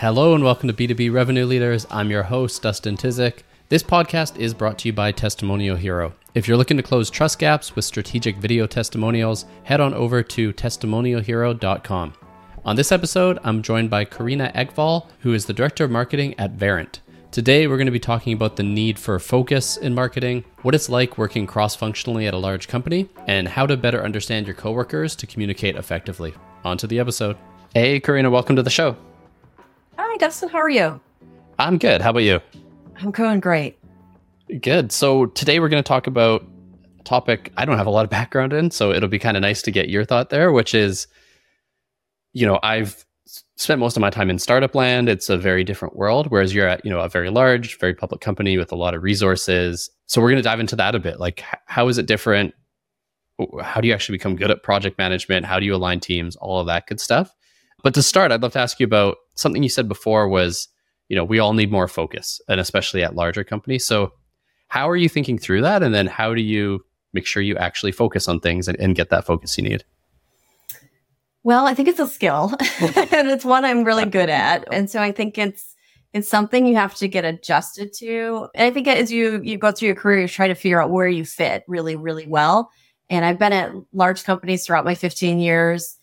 Hello and welcome to B2B Revenue Leaders. I'm your host, Dustin Tizik. This podcast is brought to you by Testimonial Hero. If you're looking to close trust gaps with strategic video testimonials, head on over to testimonialhero.com. On this episode, I'm joined by Carrina Ekvall, who is the Director of Marketing at Verint. Today, we're going to be talking about the need for focus in marketing, what it's like working cross functionally at a large company, and how to better understand your coworkers to communicate effectively. On to the episode. Hey, Carrina, welcome to the show. Hi, Dustin. How are you? I'm good. How about you? I'm going great. Good. So today we're going to talk about a topic I don't have a lot of background in, so it'll be kind of nice to get your thought there, which is, you know, I've spent most of my time in startup land. It's a very different world, whereas you're at, you know, a very large, very public company with a lot of resources. So we're going to dive into that a bit. Like, how is it different? How do you actually become good at project management? How do you align teams? All of that good stuff. But to start, I'd love to ask you about something you said before was, you know, we all need more focus, and especially at larger companies. So, how are you thinking through that? And then how do you make sure you actually focus on things and, and get that focus you need? Well, I think it's a skill and it's one I'm really good at. And so I think it's it's something you have to get adjusted to. And I think as you you go through your career, you try to figure out where you fit really, really well. And I've been at large companies throughout my 15 years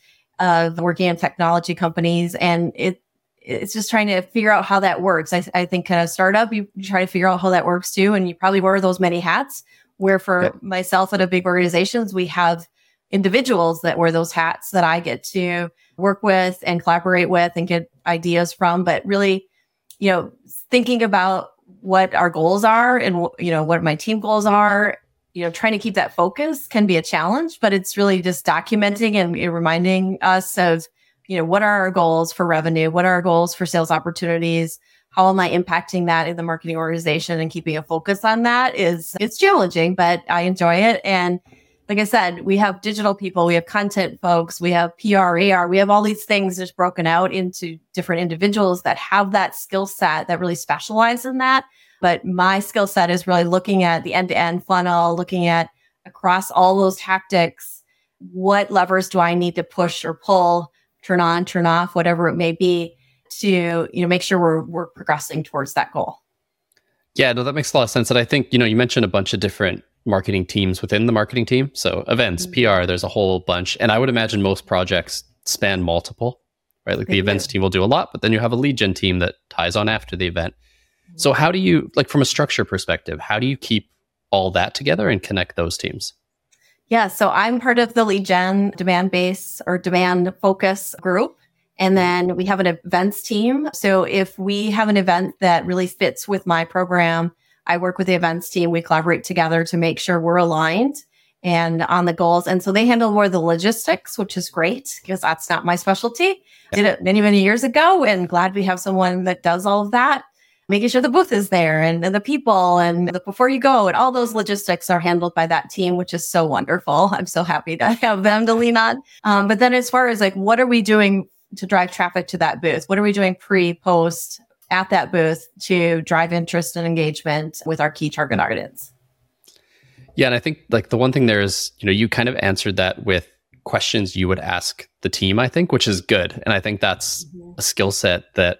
of working in technology companies and it it's just trying to figure out how that works. I, I think kind of startup, you, try to figure out how that works too. And you probably wear those many hats where for myself at a big organizations, we have individuals that wear those hats that I get to work with and collaborate with and get ideas from. But really, you know, thinking about what our goals are and, you know, what my team goals are you know, trying to keep that focus can be a challenge, but it's really just documenting and reminding us of, you know, what are our goals for revenue? What are our goals for sales opportunities? How am I impacting that in the marketing organization and keeping a focus on that is it's challenging, but I enjoy it. And like I said, we have digital people, we have content folks, we have PR, AR, we have all these things just broken out into different individuals that have that skill set that really specialize in that. But my skill set is really looking at the end to end funnel, looking at across all those tactics. What levers do I need to push or pull, turn on, turn off, whatever it may be to, you know, make sure we're, we're progressing towards that goal. Yeah, no, that makes a lot of sense. And I think, you know, you mentioned a bunch of different marketing teams within the marketing team. So events, mm-hmm. PR, there's a whole bunch. And I would imagine most projects span multiple, right? Like they the do. events team will do a lot, but then you have a lead gen team that ties on after the event. So how do you like from a structure perspective, how do you keep all that together and connect those teams? Yeah, so I'm part of the lead gen demand base or demand focus group. And then we have an events team. So if we have an event that really fits with my program, I work with the events team. We collaborate together to make sure we're aligned and on the goals. And so they handle more of the logistics, which is great because that's not my specialty. Did it many, many years ago and glad we have someone that does all of that making sure the booth is there and, and the people and the before you go and all those logistics are handled by that team, which is so wonderful. I'm so happy to have them to lean on. Um, but then as far as like, what are we doing to drive traffic to that booth? What are we doing pre, post at that booth to drive interest and engagement with our key target audience? Yeah. And I think like the one thing there is, you know, you kind of answered that with questions you would ask the team, I think, which is good. And I think that's mm-hmm. a skill set that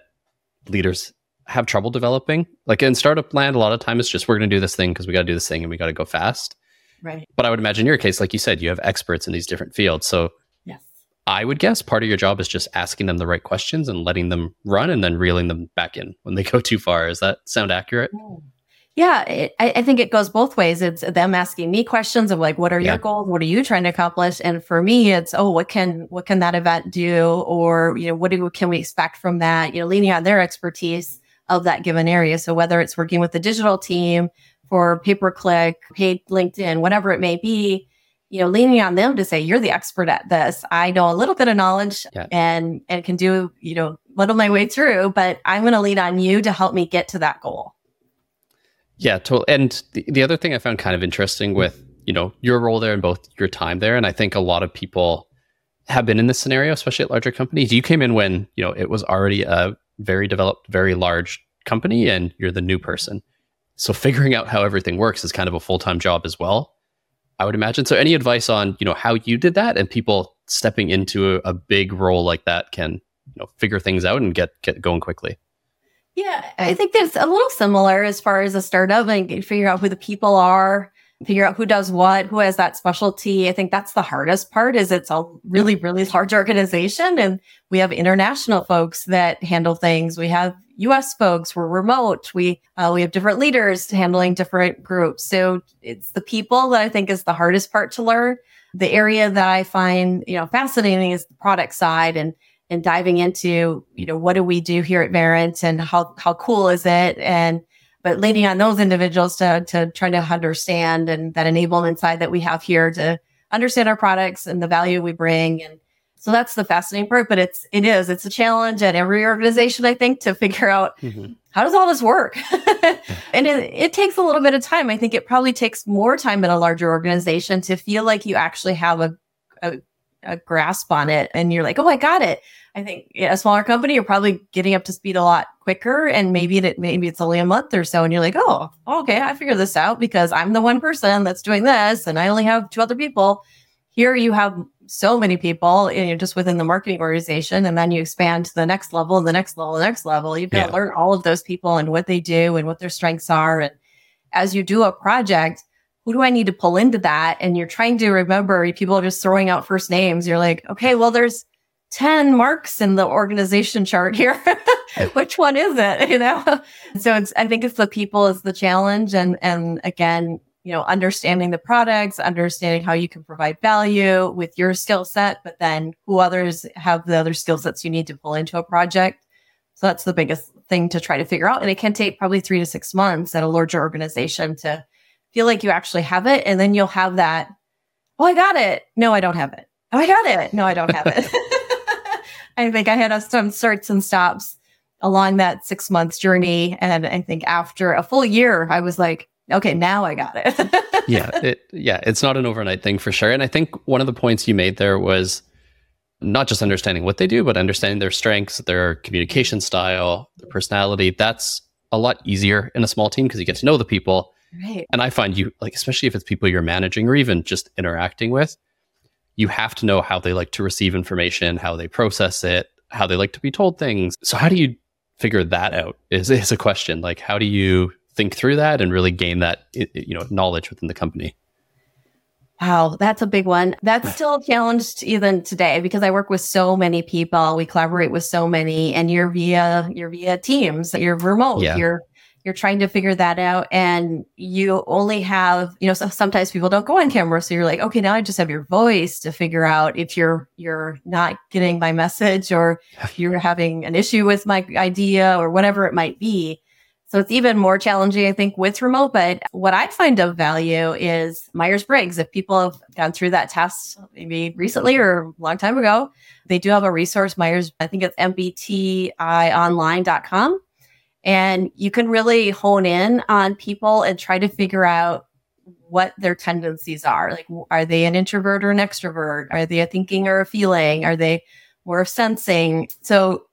leaders have trouble developing. Like in startup land, a lot of times it's just we're going to do this thing because we got to do this thing and we got to go fast. Right. But I would imagine your case, like you said, you have experts in these different fields. So yes. I would guess part of your job is just asking them the right questions and letting them run and then reeling them back in when they go too far. Does that sound accurate? Oh. Yeah, it, I, I, think it goes both ways. It's them asking me questions of like, what are yeah. your goals? What are you trying to accomplish? And for me, it's, oh, what can, what can that event do? Or, you know, what do, can we expect from that? You know, leaning on their expertise of that given area. So whether it's working with the digital team for pay per click, paid LinkedIn, whatever it may be, you know, leaning on them to say, you're the expert at this. I know a little bit of knowledge yeah. and, and can do, you know, muddle my way through, but I'm going to lean on you to help me get to that goal. Yeah, totally. And the, the other thing I found kind of interesting with, you know, your role there and both your time there, and I think a lot of people have been in this scenario, especially at larger companies. You came in when, you know, it was already a very developed, very large company and you're the new person. So figuring out how everything works is kind of a full-time job as well. I would imagine. So any advice on, you know, how you did that and people stepping into a, a big role like that can you know figure things out and get get going quickly. Yeah, I think that's a little similar as far as a startup and figure out who the people are, figure out who does what, who has that specialty. I think that's the hardest part is it's a really, really large organization and we have international folks that handle things. We have US folks, we're remote. We, uh, we have different leaders handling different groups. So it's the people that I think is the hardest part to learn. The area that I find, you know, fascinating is the product side and and diving into, you know, what do we do here at Verint and how, how cool is it? And, but leaning on those individuals to, to try to understand and that enablement side that we have here to understand our products and the value we bring. And so that's the fascinating part, but it's, it is, it's a challenge at every organization, I think, to figure out mm-hmm. how does all this work? and it, it takes a little bit of time. I think it probably takes more time in a larger organization to feel like you actually have a, a a grasp on it and you're like, oh, I got it. I think a smaller company, you're probably getting up to speed a lot quicker. And maybe it, maybe it's only a month or so. And you're like, oh, okay, I figured this out because I'm the one person that's doing this and I only have two other people. Here you have so many people you know, just within the marketing organization. And then you expand to the next level, the next level, the next level. You've got yeah. to learn all of those people and what they do and what their strengths are. And as you do a project, who do I need to pull into that? And you're trying to remember people are just throwing out first names. You're like, okay, well, there's 10 marks in the organization chart here. Which one is it? You know? So it's, I think it's the people is the challenge. And, and again, you know, understanding the products, understanding how you can provide value with your skill set, but then who others have the other skill sets you need to pull into a project. So that's the biggest thing to try to figure out. And it can take probably three to six months at a larger organization to feel like you actually have it. And then you'll have that, oh, I got it. No, I don't have it. Oh, I got it. No, I don't have it. I think I had some starts and stops along that six months journey. And I think after a full year, I was like, okay, now I got it. yeah. It, yeah. It's not an overnight thing for sure. And I think one of the points you made there was not just understanding what they do, but understanding their strengths, their communication style, their personality. That's a lot easier in a small team because you get to know the people Right. And I find you like, especially if it's people you're managing or even just interacting with, you have to know how they like to receive information, how they process it, how they like to be told things. So how do you figure that out? Is is a question. Like how do you think through that and really gain that you know knowledge within the company? Wow, that's a big one. That's still a challenge even today because I work with so many people. We collaborate with so many, and you're via you're via Teams, you're remote, yeah. you're you're trying to figure that out and you only have you know so sometimes people don't go on camera so you're like okay now i just have your voice to figure out if you're you're not getting my message or if you're having an issue with my idea or whatever it might be. So it's even more challenging i think with remote but what i find of value is myers-briggs. If people have gone through that test maybe recently or a long time ago they do have a resource myers i think it's mbtionline.com and you can really hone in on people and try to figure out what their tendencies are. Like, are they an introvert or an extrovert? Are they a thinking or a feeling? Are they more sensing? So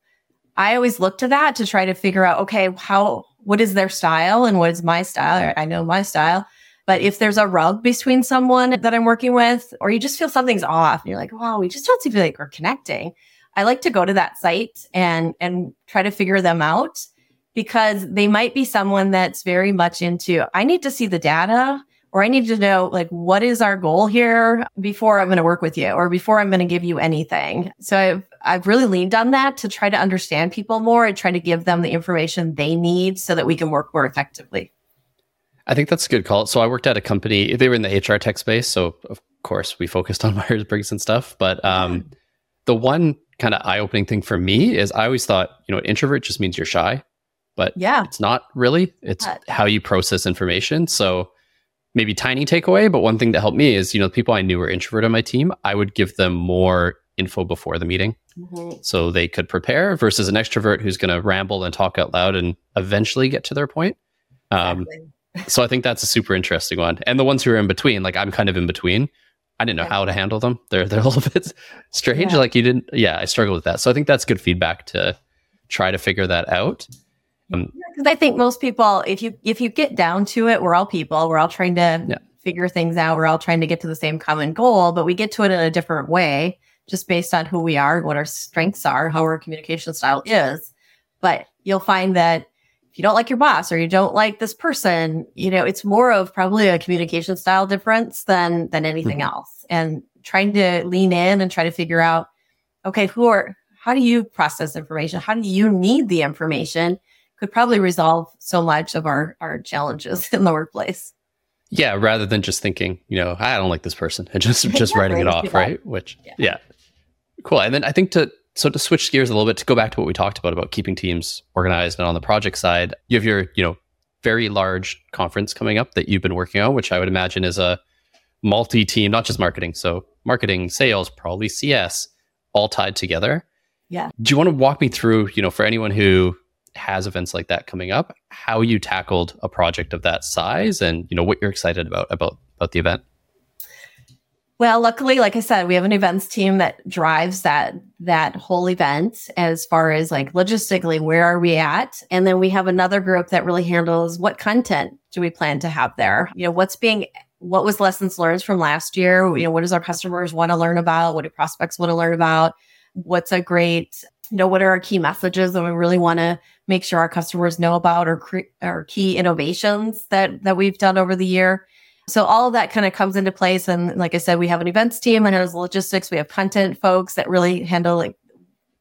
I always look to that to try to figure out, okay, how, what is their style and what is my style? I know my style. But if there's a rub between someone that I'm working with, or you just feel something's off and you're like, wow, we just don't seem like we're connecting. I like to go to that site and, and try to figure them out because they might be someone that's very much into, I need to see the data or I need to know like what is our goal here before I'm going to work with you or before I'm going to give you anything. So I've I've really leaned on that to try to understand people more and try to give them the information they need so that we can work more effectively. I think that's a good call. So I worked at a company, they were in the HR tech space, so of course we focused on Myers-Briggs and stuff, but um, the one kind of eye-opening thing for me is I always thought, you know, introvert just means you're shy but yeah, it's not really. It's how you process information. So maybe tiny takeaway, but one thing that helped me is, you know, the people I knew were introvert on my team, I would give them more info before the meeting mm-hmm. so they could prepare versus an extrovert who's going to ramble and talk out loud and eventually get to their point. Um, so I think that's a super interesting one. And the ones who are in between, like I'm kind of in between. I didn't know how to handle them. They're they're a little bit strange. Yeah. Like you didn't. Yeah, I struggled with that. So I think that's good feedback to try to figure that out. Um, because I think most people, if you if you get down to it, we're all people. We're all trying to yeah. figure things out. We're all trying to get to the same common goal, but we get to it in a different way. just based on who we are, what our strengths are, how our communication style is. But you'll find that if you don't like your boss or you don't like this person, you know, it's more of probably a communication style difference than than anything mm-hmm. else. And trying to lean in and try to figure out, okay, who are how do you process information? How do you need the information? Could probably resolve so much of our our challenges in the workplace. Yeah, rather than just thinking, you know, I don't like this person and just just writing it off, right? Which yeah. yeah. Cool. And then I think to so to switch gears a little bit to go back to what we talked about about keeping teams organized and on the project side, you have your, you know, very large conference coming up that you've been working on, which I would imagine is a multi-team, not just marketing. So marketing, sales, probably CS, all tied together. Yeah. Do you want to walk me through, you know, for anyone who has events like that coming up, how you tackled a project of that size and, you know, what you're excited about about about the event? Well, luckily, like I said, we have an events team that drives that that whole event as far as like logistically, where are we at? And then we have another group that really handles what content do we plan to have there? You know, what's being what was lessons learned from last year? You know, what does our customers want to learn about? What do prospects want to learn about? What's a great, you know, what are our key messages that we really want to make sure our customers know about or, cre- or key innovations that that we've done over the year? So all of that kind of comes into place. And like I said, we have an events team and there's logistics. We have content folks that really handle like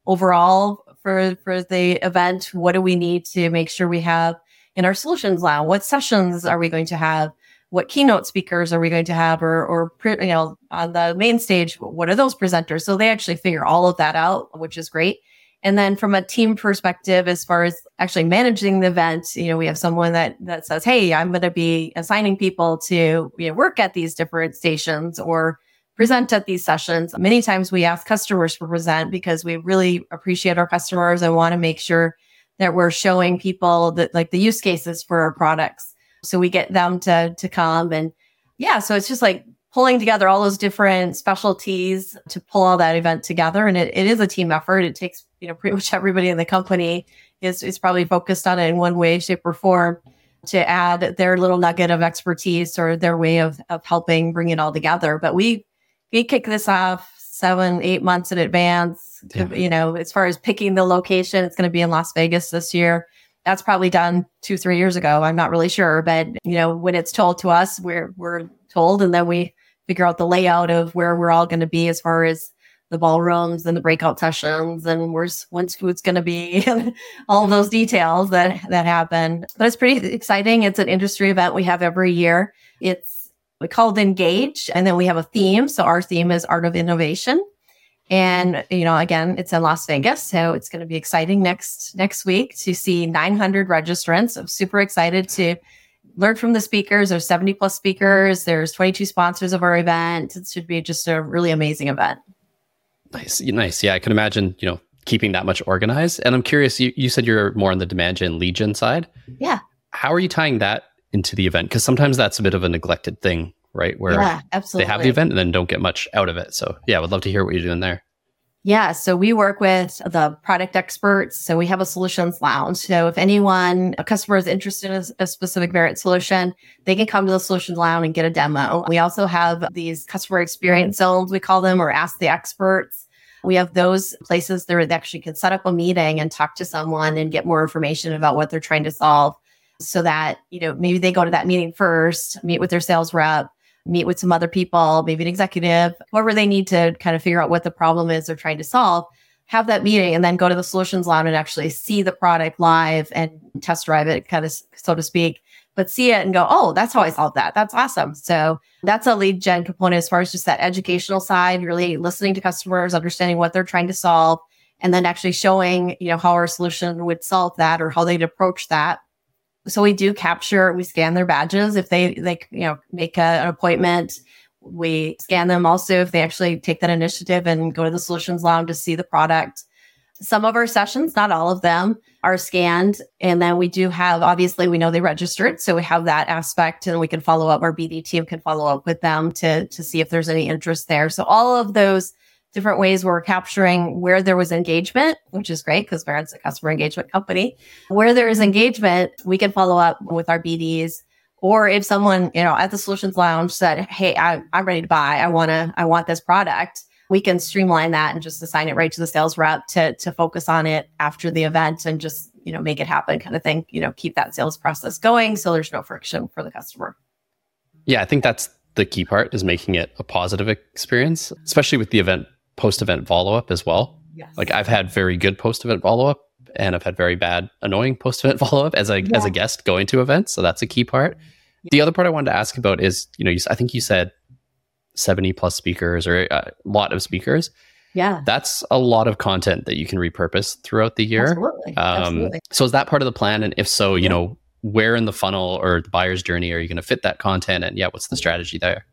overall for, for the event. What do we need to make sure we have in our solutions lab? What sessions are we going to have? What keynote speakers are we going to have or, or, you know, on the main stage, what are those presenters? So they actually figure all of that out, which is great. And then from a team perspective, as far as actually managing the event, you know, we have someone that that says, "Hey, I'm going to be assigning people to you know, work at these different stations or present at these sessions." Many times we ask customers to present because we really appreciate our customers and want to make sure that we're showing people that like the use cases for our products. So we get them to to come and yeah, so it's just like pulling together all those different specialties to pull all that event together. And it, it is a team effort. It takes, you know, pretty much everybody in the company is, is probably focused on it in one way, shape, or form to add their little nugget of expertise or their way of, of helping bring it all together. But we, we kick this off seven, eight months in advance. Yeah. You know, as far as picking the location, it's going to be in Las Vegas this year. That's probably done two, three years ago. I'm not really sure, but you know, when it's told to us, we're we're told, and then we figure out the layout of where we're all going to be as far as the ballrooms and the breakout sessions and where's when's food's going to be all those details that that happen but it's pretty exciting it's an industry event we have every year it's we call it engage and then we have a theme so our theme is art of innovation and you know again it's in las vegas so it's going to be exciting next next week to see 900 registrants i'm super excited to learn from the speakers. There's 70 plus speakers. There's 22 sponsors of our event. It should be just a really amazing event. Nice, nice. Yeah, I can imagine. You know, keeping that much organized. And I'm curious. You you said you're more on the demand gen gen side. Yeah. How are you tying that into the event? Because sometimes that's a bit of a neglected thing, right? Where yeah, absolutely. they have the event and then don't get much out of it. So yeah, I would love to hear what you're doing there. Yeah, so we work with the product experts. So we have a solutions lounge. So if anyone, a customer is interested in a, specific Verint solution, they can come to the solutions lounge and get a demo. We also have these customer experience zones, we call them, or ask the experts. We have those places that actually can set up a meeting and talk to someone and get more information about what they're trying to solve so that, you know, maybe they go to that meeting first, meet with their sales rep, meet with some other people, maybe an executive, whoever they need to kind of figure out what the problem is they're trying to solve, have that meeting and then go to the solutions lounge and actually see the product live and test drive it, kind of so to speak, but see it and go, oh, that's how I solved that. That's awesome. So that's a lead gen component as far as just that educational side, really listening to customers, understanding what they're trying to solve, and then actually showing, you know, how our solution would solve that or how they'd approach that so we do capture, we scan their badges if they they you know make a, an appointment. We scan them also if they actually take that initiative and go to the solutions lounge to see the product. Some of our sessions, not all of them, are scanned. And then we do have, obviously, we know they registered. So we have that aspect and we can follow up. Our BD team can follow up with them to, to see if there's any interest there. So all of those different ways where we're capturing where there was engagement, which is great because Verint's a customer engagement company. Where there is engagement, we can follow up with our BDs. Or if someone, you know, at the solutions lounge said, Hey, I, I'm ready to buy. I want to, I want this product. we can streamline that and just assign it right to the sales rep to to focus on it after the event and just you know make it happen kind of thing you know keep that sales process going so there's no friction for the customer yeah i think that's the key part is making it a positive experience especially with the event post event follow up as well yes. like i've had very good post event follow up and i've had very bad annoying post event follow up as a yeah. as a guest going to events so that's a key part the other part i wanted to ask about is you know you, i think you said 70 plus speakers or a lot of speakers. Yeah. That's a lot of content that you can repurpose throughout the year. Absolutely. Um, Absolutely. So is that part of the plan? And if so, you yeah. know, where in the funnel or the buyer's journey are you going to fit that content? And yeah, what's the strategy there?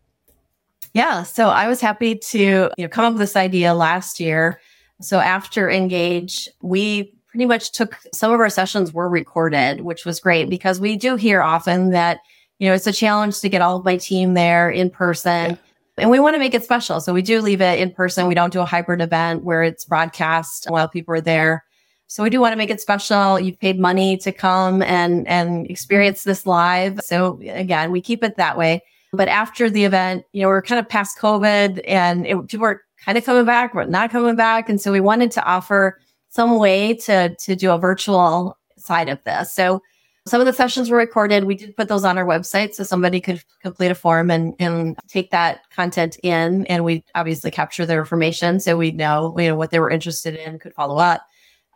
Yeah. So I was happy to you know come up with this idea last year. So after Engage, we pretty much took some of our sessions were recorded, which was great because we do hear often that, you know, it's a challenge to get all of my team there in person. Yeah and we want to make it special. So we do leave it in person. We don't do a hybrid event where it's broadcast while people are there. So we do want to make it special. You've paid money to come and, and experience this live. So again, we keep it that way. But after the event, you know, we're kind of past COVID and it, people were kind of coming back, but not coming back. And so we wanted to offer some way to, to do a virtual side of this. So some of the sessions were recorded. We did put those on our website so somebody could complete a form and, and take that content in. And we obviously capture their information so we know, you know what they were interested in, could follow up.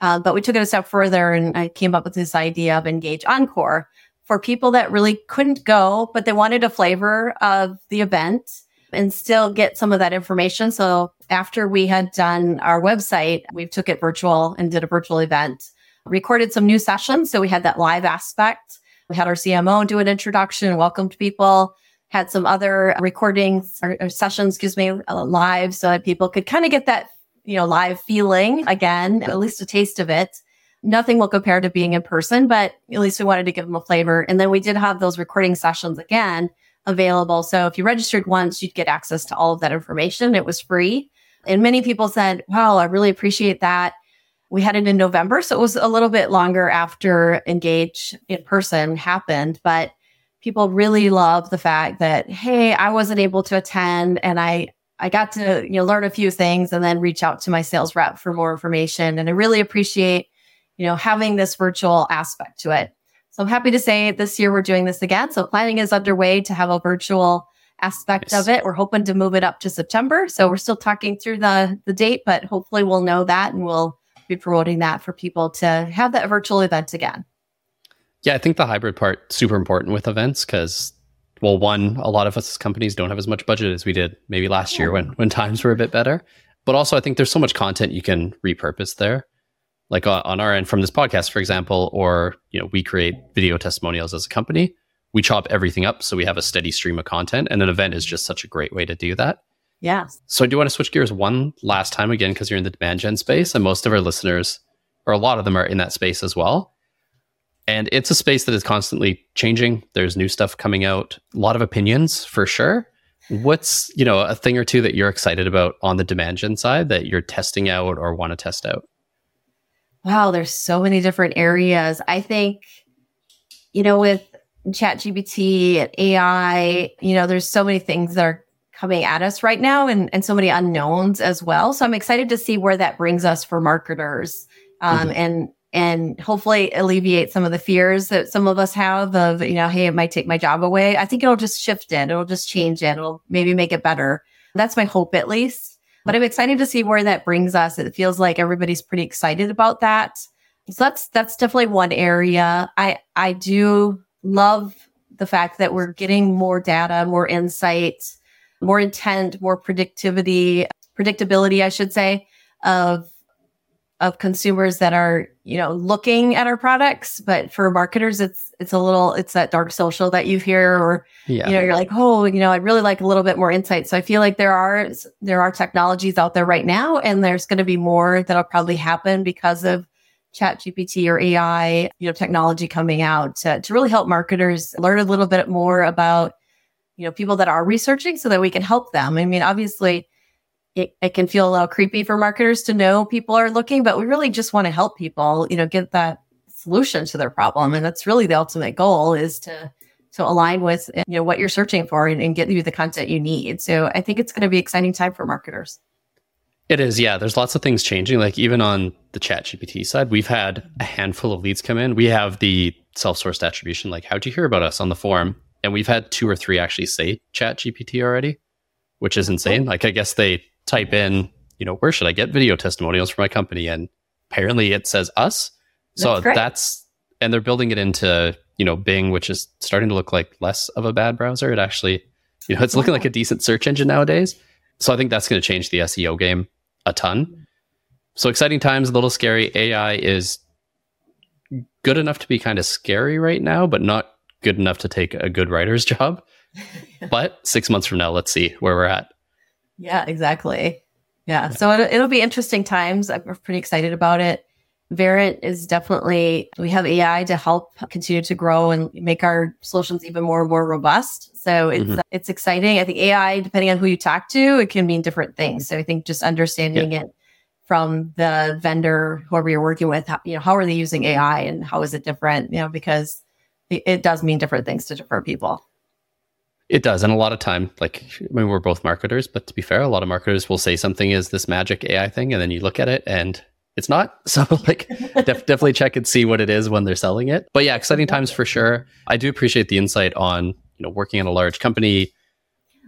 Uh, but we took it a step further and I came up with this idea of Engage Encore for people that really couldn't go, but they wanted a flavor of the event and still get some of that information. So after we had done our website, we took it virtual and did a virtual event recorded some new sessions. So we had that live aspect. We had our CMO do an introduction, and welcomed people, had some other recordings or, or sessions, excuse me, uh, live so that people could kind of get that, you know, live feeling again, at least a taste of it. Nothing will compare to being in person, but at least we wanted to give them a flavor. And then we did have those recording sessions again available. So if you registered once, you'd get access to all of that information. It was free. And many people said, wow, I really appreciate that. We had it in November, so it was a little bit longer after Engage in person happened, but people really love the fact that hey, I wasn't able to attend and I I got to you know learn a few things and then reach out to my sales rep for more information and I really appreciate you know having this virtual aspect to it. So I'm happy to say this year we're doing this again. So planning is underway to have a virtual aspect of it. We're hoping to move it up to September. So we're still talking through the the date, but hopefully we'll know that and we'll be promoting that for people to have that virtual event again. Yeah, I think the hybrid part super important with events because well, one, a lot of us as companies don't have as much budget as we did maybe last year when when times were a bit better. But also, I think there's so much content you can repurpose there. Like on, on our end from this podcast, for example, or you know, we create video testimonials as a company. We chop everything up so we have a steady stream of content, and an event is just such a great way to do that. Yeah. So I do want to switch gears one last time again because you're in the demand gen space, and most of our listeners, or a lot of them, are in that space as well. And it's a space that is constantly changing. There's new stuff coming out, a lot of opinions for sure. What's you know a thing or two that you're excited about on the demand gen side that you're testing out or want to test out? Wow, there's so many different areas. I think, you know, with chat ChatGPT and AI, you know, there's so many things that are coming at us right now and, and so many unknowns as well. So I'm excited to see where that brings us for marketers um, mm-hmm. and and hopefully alleviate some of the fears that some of us have of, you know, hey, it might take my job away. I think it'll just shift it. It'll just change it. It'll maybe make it better. That's my hope at least. But I'm excited to see where that brings us. It feels like everybody's pretty excited about that. So that's that's definitely one area. I I do love the fact that we're getting more data, more insight more intent, more predictivity, predictability, I should say, of of consumers that are you know looking at our products but for marketers it's it's a little it's that dark social that you hear or yeah. you know you're like oh you know i'd really like a little bit more insight so i feel like there are there are technologies out there right now and there's going to be more that'll probably happen because of chat gpt or ai you know technology coming out to, to really help marketers learn a little bit more about you know, people that are researching so that we can help them. I mean, obviously it, it can feel a little creepy for marketers to know people are looking, but we really just want to help people, you know, get that solution to their problem. And that's really the ultimate goal is to to align with eh, you know what you're searching for and, and get you the content you need. So I think it's going to be exciting time for marketers. It is, yeah. There's lots of things changing. Like even on the Chat GPT side, we've had a handful of leads come in. We have the self-sourced attribution, like how'd you hear about us on the forum? And we've had two or three actually say Chat GPT already, which is oh. insane. Like I guess they type in, you know, where should I get video testimonials for my company? And apparently it says us. So That's that's and they're building it into, you know, Bing, which is starting to look like less of a bad browser. It actually, you know, it's looking like a decent search engine nowadays. So I think that's going to change the SEO game a ton. So exciting times, a little scary. AI is good enough to be kind of scary right now, but not good enough to take a good writer's job. but six months from now, let's see where we're at. Yeah, exactly. Yeah. So it, it'll be interesting times. I'm pretty excited about it. Verint is definitely, we have AI to help continue to grow and make our solutions even more and more robust. So it's, Mhm. it's exciting. I think AI, depending on who you talk to, it can mean different things. So I think just understanding it from the vendor, whoever you're working with, how, you know, how are they using AI and how is it different? You know, because it, it does mean different things to different people. It does. And a lot of time, like, I mean, we're both marketers, but to be fair, a lot of marketers will say something is this magic AI thing, and then you look at it and it's not. So, like, def- definitely check and see what it is when they're selling it. But yeah, exciting times for sure. I do appreciate the insight on, you know, working in a large company,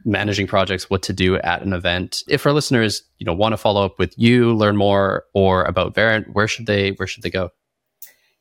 managing projects, what to do at an event. If our listeners, you know, want to follow up with you, learn more or about Verint, where should they where should they go?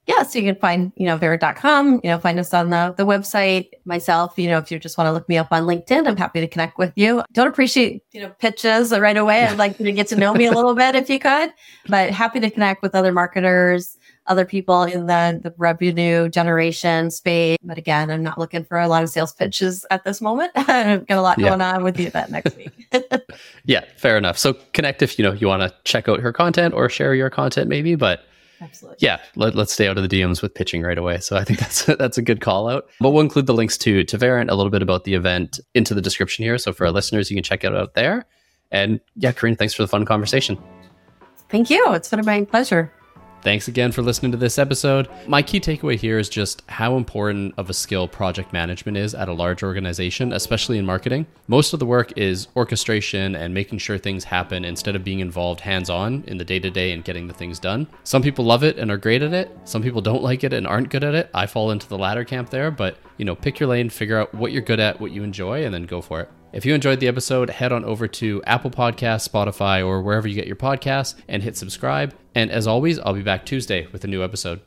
Yeah, so you can find, you know, Verint.com, you know, find us on the, the website. Myself, you know, if you just want to look me up on LinkedIn, I'm happy to connect with you. Don't appreciate, you know, pitches right away. I'd like you to get to know me a little bit if you could, but happy to connect with other marketers, other people in the, the revenue generation space. But again, I'm not looking for a lot of sales pitches at this moment. I've got a lot Yeah. going on with the event next week. Yeah, fair enough. So connect if you know you want to check out her content or share your content maybe, but Absolutely. yeah, let, us stay out of the DMs with pitching right away. So I think that's that's a good call out. But we'll include the links to to Verint, a little bit about the event into the description here. So for our listeners, you can check it out there. And yeah, Corinne, thanks for the fun conversation. Thank you. It's been a my pleasure. Thanks again for listening to this episode. My key takeaway here is just how important of a skill project management is at a large organization, especially in marketing. Most of the work is orchestration and making sure things happen instead of being involved hands on in the day to day and getting the things done. Some people love it and are great at it. Some people don't like it and aren't good at it. I fall into the latter camp there, but you know, pick your lane, figure out what you're good at, what you enjoy, and then go for it. If you enjoyed the episode, head on over to Apple Podcasts, Spotify, or wherever you get your podcasts and hit subscribe. And as always, I'll be back Tuesday with a new episode.